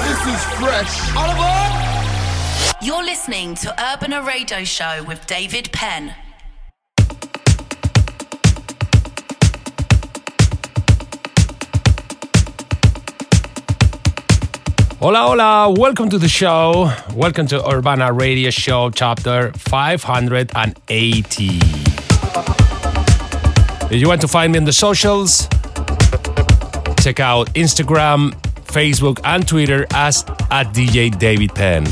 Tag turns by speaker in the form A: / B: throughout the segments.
A: this is fresh. All aboard!
B: You're listening to Urbana Radio Show with David Penn.
C: Hola, hola, welcome to the show. Welcome to Urbana Radio Show, chapter 580. If you want to find me on the socials, check out Instagram, Facebook, and Twitter as at DJ David Penn.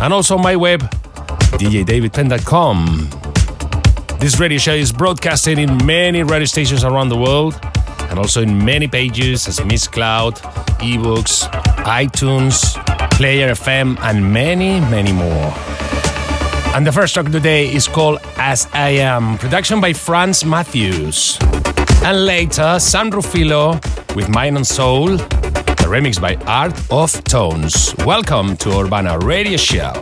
C: And also my web, djdavidpenn.com. This radio show is broadcasted in many radio stations around the world and also in many pages as Miss Cloud, iVoox, iTunes, Player FM, and many, many more. And the first track of the day is called As I Am, production by Franz Matthews. And later, Sandro Filo with Mind and Soul, a remix by Art of Tones. Welcome to Urbana Radio Show.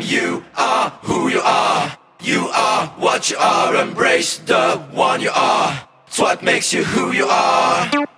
D: You are. Who you are you are what you are embrace the one you are. It's what makes you who you are.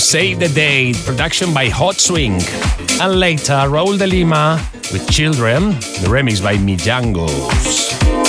C: Save the Day, production by Hot Swing. And later, Raul de Lima with Children, the remix by Mijangos.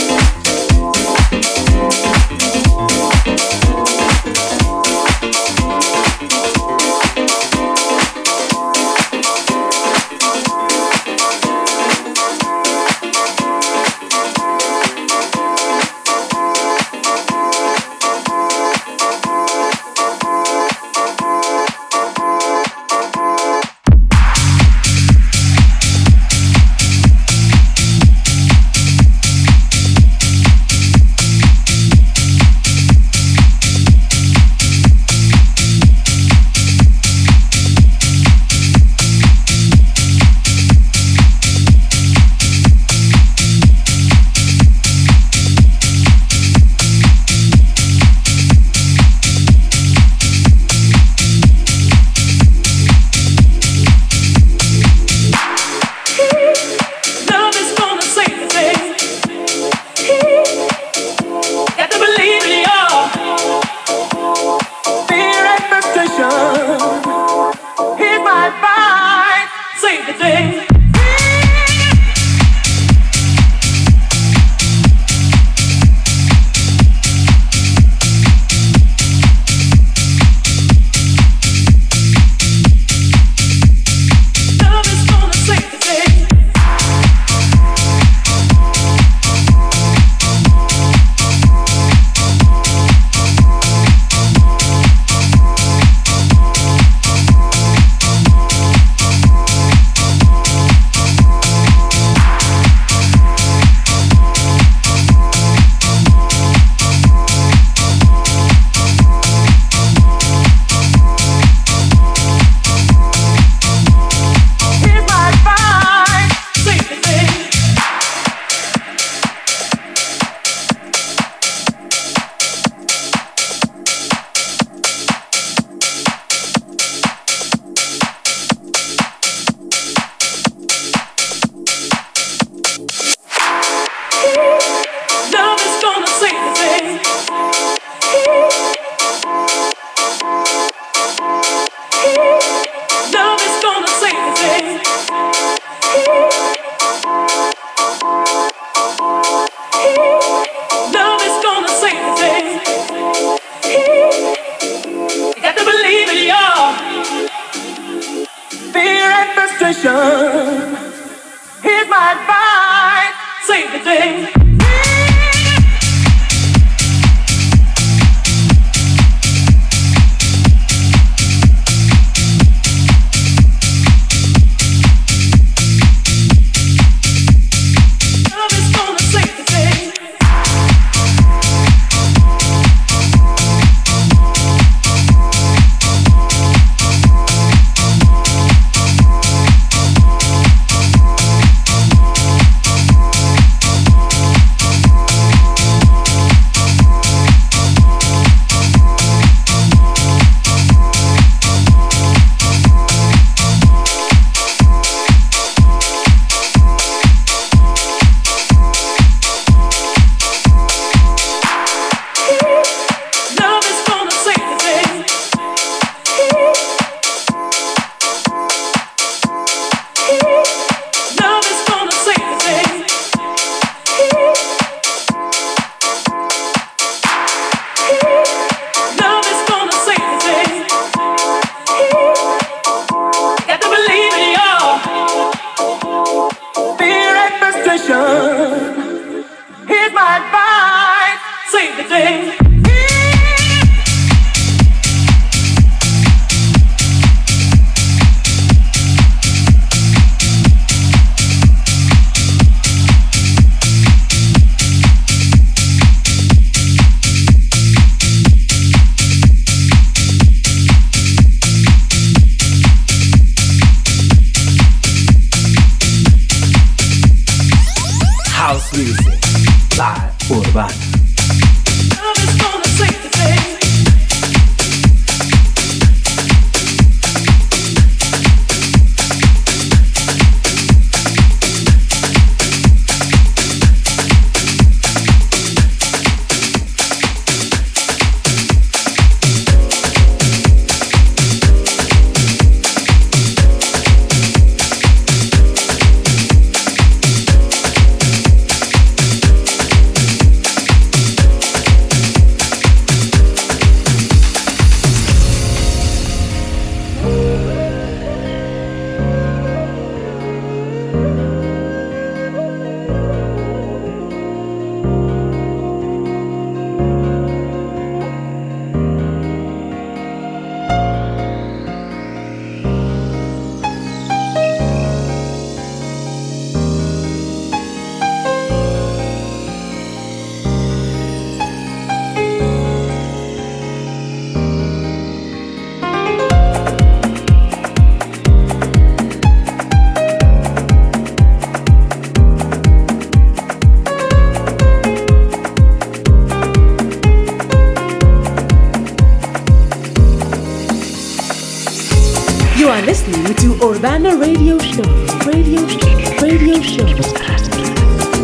E: Urbana Radio Show, Radio Show, Radio Show.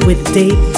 E: With Dave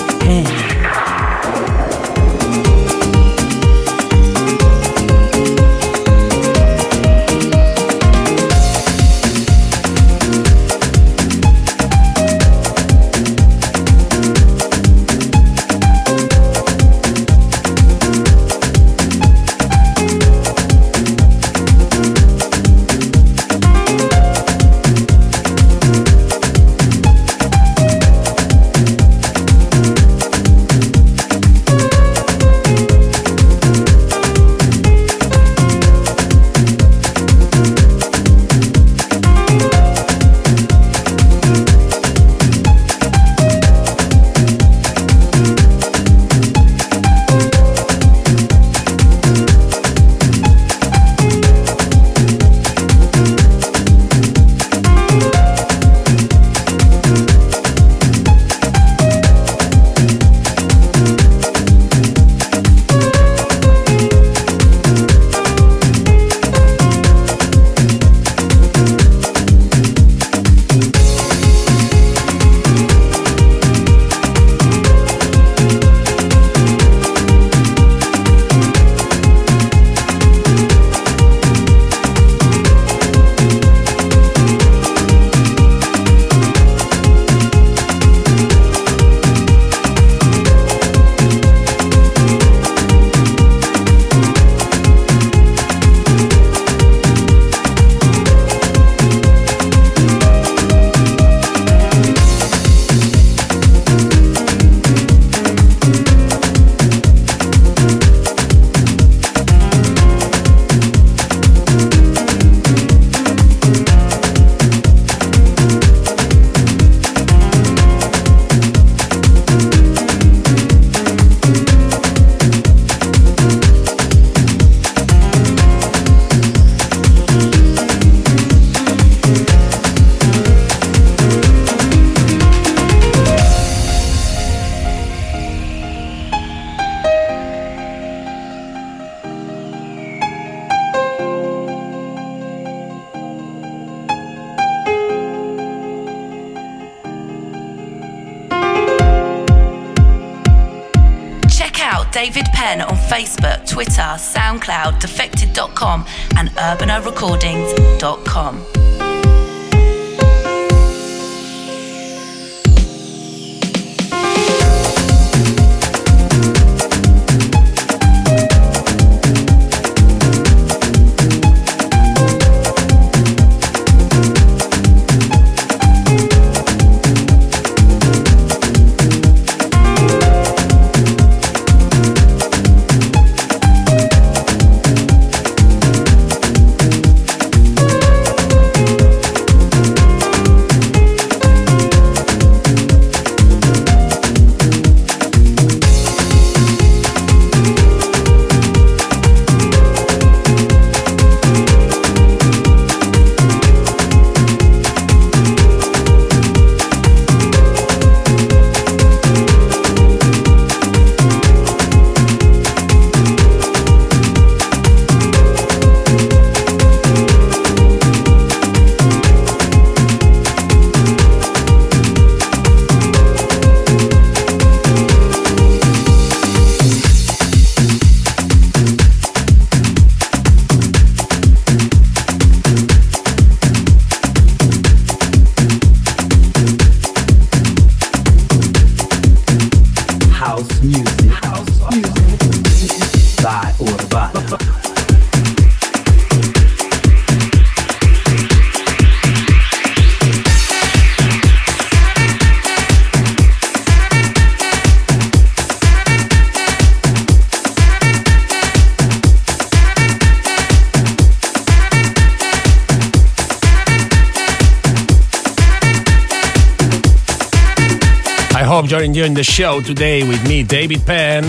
C: In the show today with me, David Penn.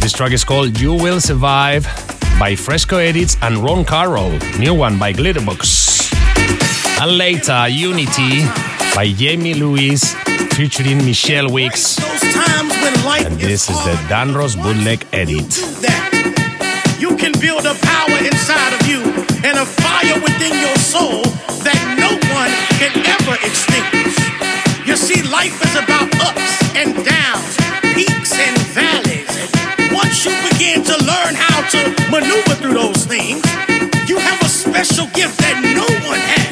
C: This track is called You Will Survive by Fresco Edits and Ron Carroll, new one by Glitterbox. And later, Unity by Jamie Lewis featuring Michelle Weeks. And this is the Danros bootleg edit.
F: You can build a power inside of you and a fire within your soul that no one can ever extinguish. You see, life is about ups and downs, peaks and valleys. Once you begin to learn how to maneuver through those things, you have a special gift that no one has.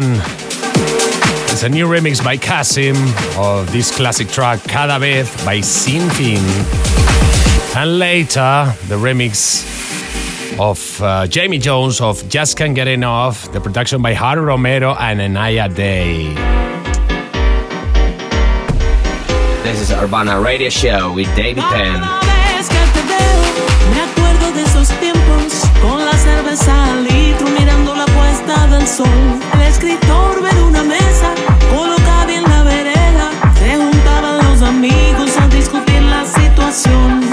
C: One is a new remix by Kasim of this classic track Cada Vez by Sinfin. And later, the remix of uh, Jamie Jones of Just Can't Get Enough, the production by Harry Romero and Anaya Day.
G: This is Urbana Radio Show with David Penn.
H: sol. Escritor ve una mesa colocada en la vereda. Se juntaban los amigos a discutir la situación.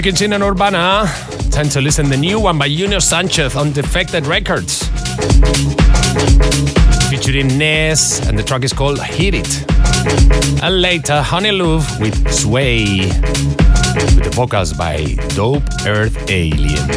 C: You can see on Urbana. Time to listen the new one by Junior Sanchez on Defected Records. Featuring Ness, and the track is called Hit It. And later, Honey Luv with Sway. With the vocals by Dope Earth Alien.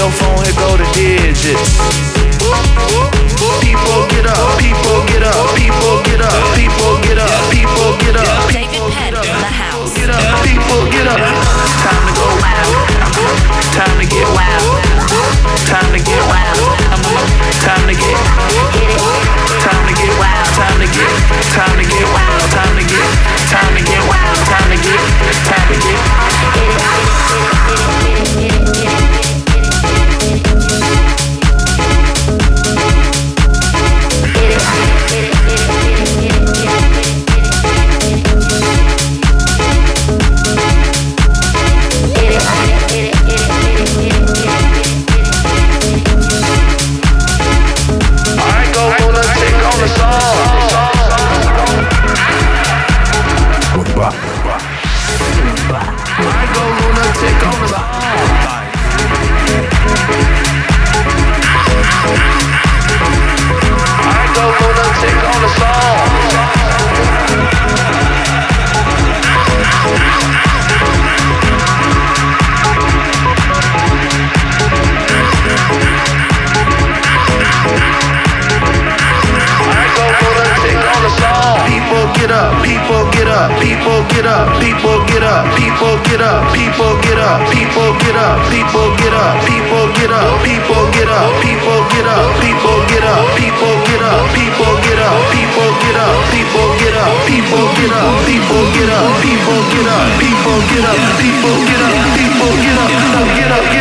I: your phone, here go the digits.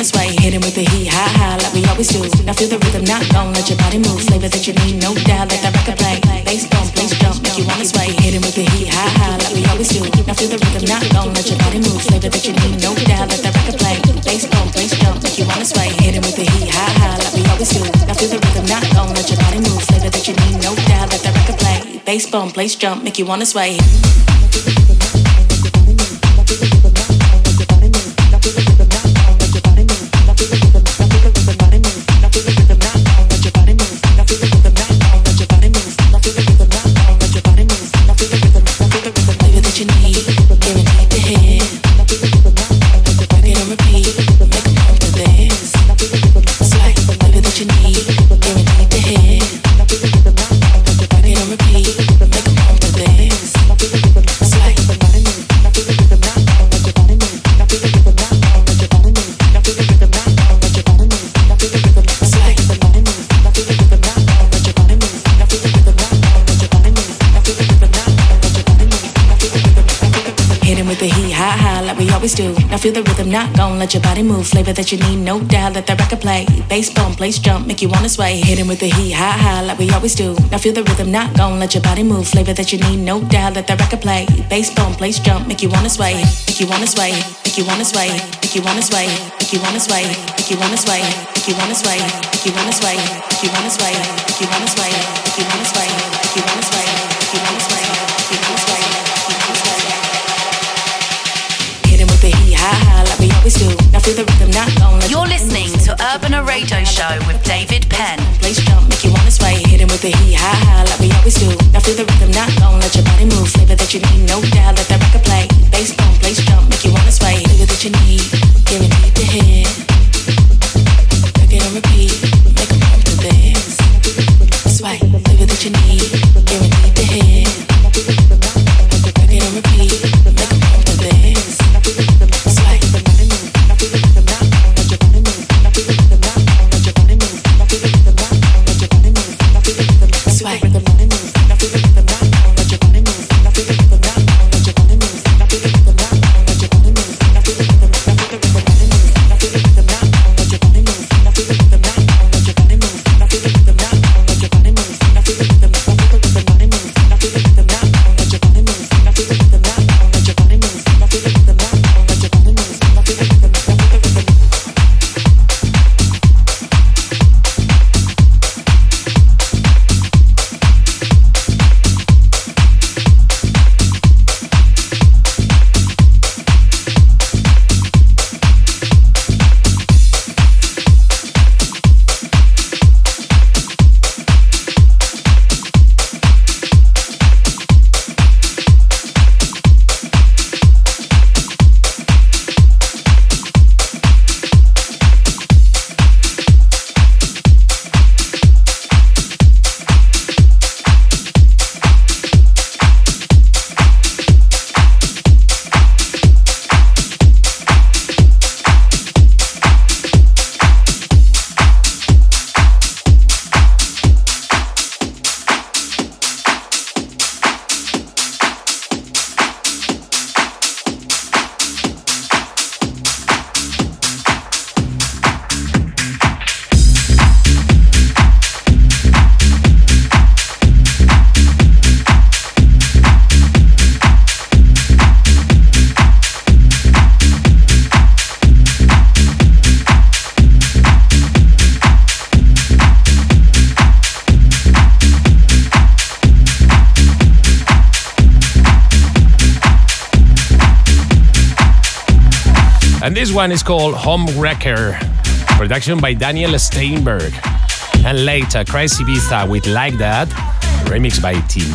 J: Make you. Hit him with the heat, high high, like we always do. Now feel the rhythm, not gon' let your body move. Flavor that you need, no doubt. Let that record play. Bass bump, place jump, make you wanna sway. Hit him with the heat, high high, like we always do. Now feel the rhythm, not gon' let your body move. Flavor that you need, no doubt. Let that record play. Bass bump, place jump, make you wanna sway. Hit him with the heat, high high, like we always do. Now feel the rhythm, not gon' let your body move. Flavor that you need, no doubt. Let that record play. Bass bump, place jump, make you wanna sway. Always do. Now feel the rhythm, not gon' let your body move. Flavor that you need, no doubt. Let that record play. Bass bump, place jump, make you wanna sway. Hit him with the heat, high, high, like we always do. Now feel the rhythm, not gon' let your body move. Flavor that you need, no doubt. Let that record play. Bass bump, place jump, make you wanna sway. Make you wanna sway. Make you wanna sway. Make you wanna sway. Make you wanna sway. Make you wanna sway. Make you wanna sway. Make you wanna sway. Make you wanna sway. Make you wanna sway. Make you wanna sway. Make you wanna sway.
B: Urbana Radio Show with David Penn.
J: Place jump, make you wanna sway. Hit him with the heat, high, high, like we always do. Now feel the rhythm, not gon' let your body move. Flavor that you need, no doubt. Let that this
C: one is called Home Wrecker, production by Daniel Steinberg. And later, Crazy Vista with Like That, remixed by Team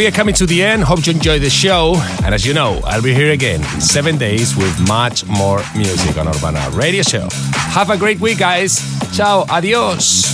C: we are coming to the end. Hope you enjoy the show. And as you know, I'll be here again in seven days with much more music on Urbana Radio Show. Have a great week, guys. Ciao. Adios.